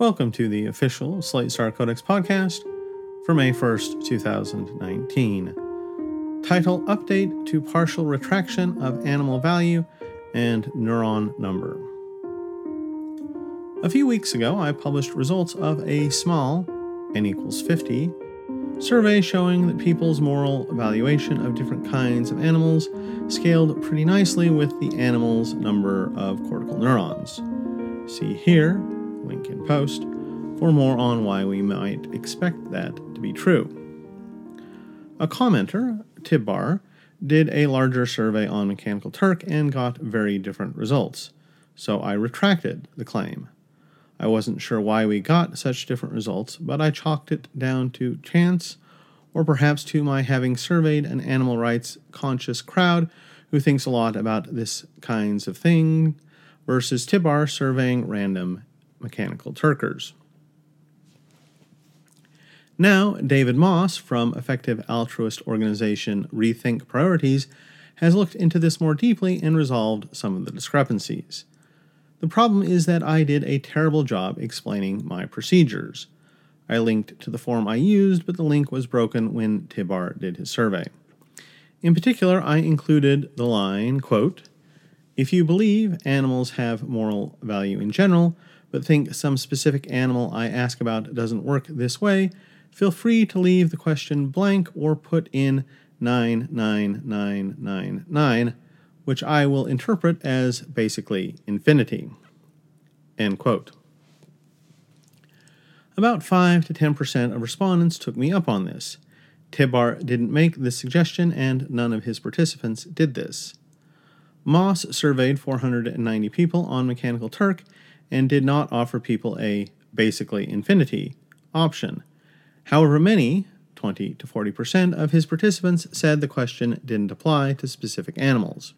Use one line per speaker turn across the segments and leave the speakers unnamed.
Welcome to the official Slate Star Codex podcast for May 1st, 2019. Title Update to Partial Retraction of Animal Value and Neuron Number. A few weeks ago, I published results of a small, n equals 50, survey showing that people's moral evaluation of different kinds of animals scaled pretty nicely with the animal's number of cortical neurons. See here link in post, for more on why we might expect that to be true. A commenter, Tibbar, did a larger survey on Mechanical Turk and got very different results, so I retracted the claim. I wasn't sure why we got such different results, but I chalked it down to chance, or perhaps to my having surveyed an animal rights conscious crowd who thinks a lot about this kinds of thing, versus Tibbar surveying random mechanical Turkers. Now, David Moss from effective altruist organization Rethink Priorities has looked into this more deeply and resolved some of the discrepancies. The problem is that I did a terrible job explaining my procedures. I linked to the form I used, but the link was broken when Tibbar did his survey. In particular, I included the line, quote, If you believe animals have moral value in general, but think some specific animal I ask about doesn't work this way, feel free to leave the question blank or put in 99999, which I will interpret as basically infinity. End quote. About 5 to 10% of respondents took me up on this. Tibbar didn't make this suggestion, and none of his participants did this. Moss surveyed 490 people on Mechanical Turk and did not offer people a basically infinity option. However, many, 20 to 40% of his participants said the question didn't apply to specific animals.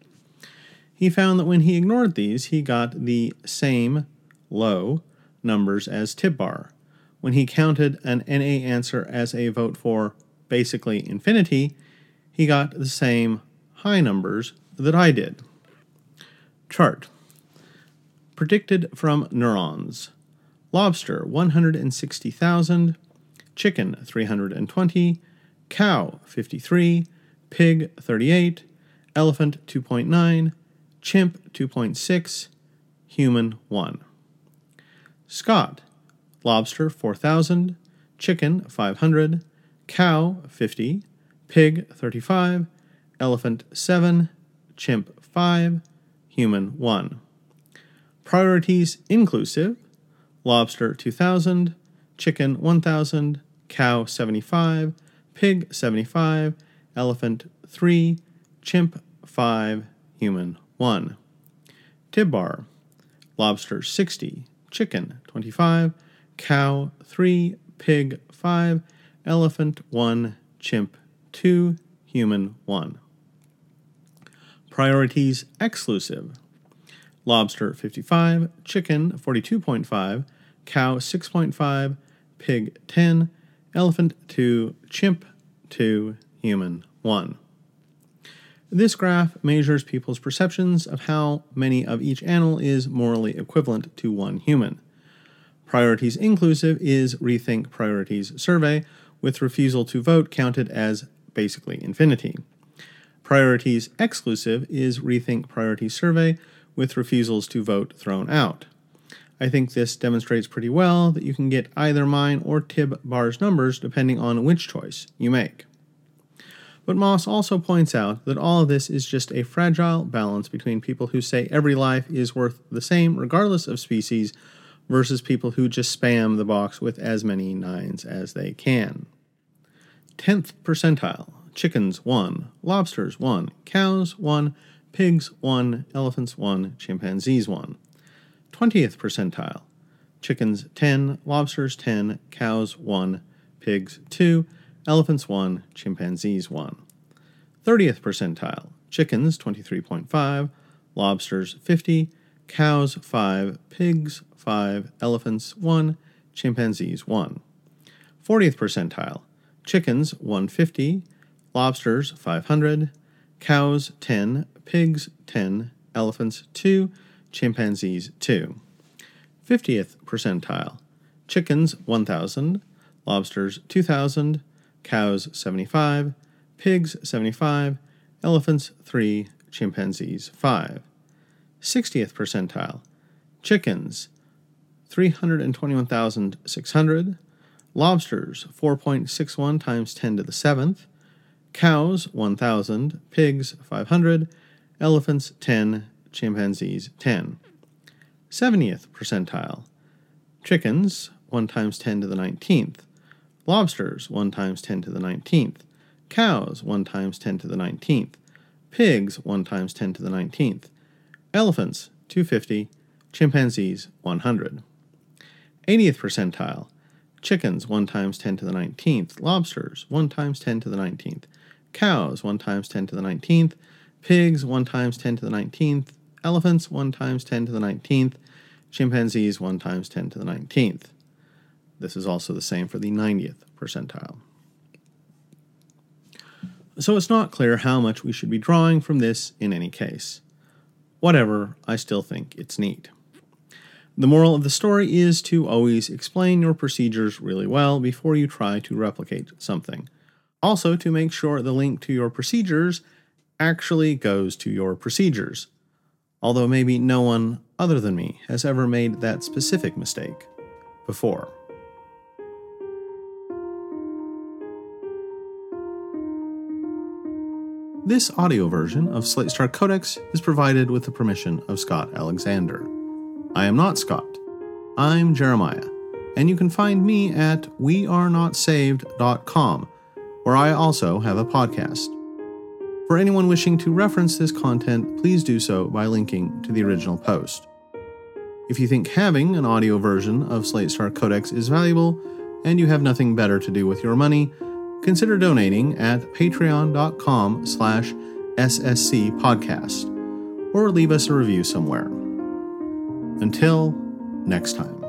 He found that when he ignored these, he got the same low numbers as Tibbar. When he counted an NA answer as a vote for basically infinity, he got the same high numbers that I did. Chart predicted from neurons. Lobster 160,000, chicken 320, cow 53, pig 38, elephant 2.9, chimp 2.6, human 1. Scott lobster 4,000, chicken 500, cow 50, pig 35, elephant 7, chimp 5, human 1. Priorities inclusive. Lobster 2000, chicken 1000, cow 75, pig 75, elephant 3, chimp 5, human 1. Tibbar lobster 60, chicken 25, cow 3, pig 5, elephant 1, chimp 2, human 1. Priorities exclusive lobster 55, chicken 42.5, cow 6.5, pig 10, elephant 2, chimp 2, human 1. This graph measures people's perceptions of how many of each animal is morally equivalent to one human. Priorities inclusive is Rethink Priorities survey, with refusal to vote counted as basically infinity. Priorities exclusive is Rethink Priorities survey, with refusals to vote thrown out. I think this demonstrates pretty well that you can get either mine or Tibbar's numbers depending on which choice you make. But Moss also points out that all of this is just a fragile balance between people who say every life is worth the same regardless of species versus people who just spam the box with as many nines as they can. 10th percentile chickens 1, lobsters 1, cows 1, pigs 1, elephants 1, chimpanzees 1. 20th percentile chickens 10, lobsters 10, cows 1, pigs 2, elephants 1, chimpanzees 1. 30th percentile chickens 23.5, lobsters 50, cows 5, pigs 5, elephants 1, chimpanzees 1. 40th percentile chickens 150, lobsters 500, cows 10, pigs 10, elephants 2, chimpanzees 2. 50th percentile. Chickens 1,000, lobsters 2,000, cows 75, pigs 75, elephants 3, chimpanzees 5. 60th percentile. Chickens 321,600, lobsters 4.61 times 10 to the 7th, cows 1,000, pigs 500, elephants 10, chimpanzees 10. 70th percentile. Chickens 1 times 10 to the 19th, lobsters 1 times 10 to the 19th, cows 1 times 10 to the 19th, pigs 1 times 10 to the 19th, elephants 250, chimpanzees 100. 80th percentile. Chickens 1 times 10 to the 19th, lobsters 1 times 10 to the 19th, cows 1 times 10 to the 19th, pigs 1 times 10 to the 19th, elephants 1 times 10 to the 19th, chimpanzees 1 times 10 to the 19th. This is also the same for the 90th percentile. So it's not clear how much we should be drawing from this in any case. Whatever, I still think it's neat. The moral of the story is to always explain your procedures really well before you try to replicate something. Also, to make sure the link to your procedures actually goes to your procedures, although maybe no one other than me has ever made that specific mistake before. This audio version of Slate Star Codex is provided with the permission of Scott Alexander. I am not Scott. I'm Jeremiah, and you can find me at wearenotsaved.com, where I also have a podcast. For anyone wishing to reference this content, please do so by linking to the original post. If you think having an audio version of Slate Star Codex is valuable and you have nothing better to do with your money, consider donating at patreon.com slash ssc podcast or leave us a review somewhere. Until next time.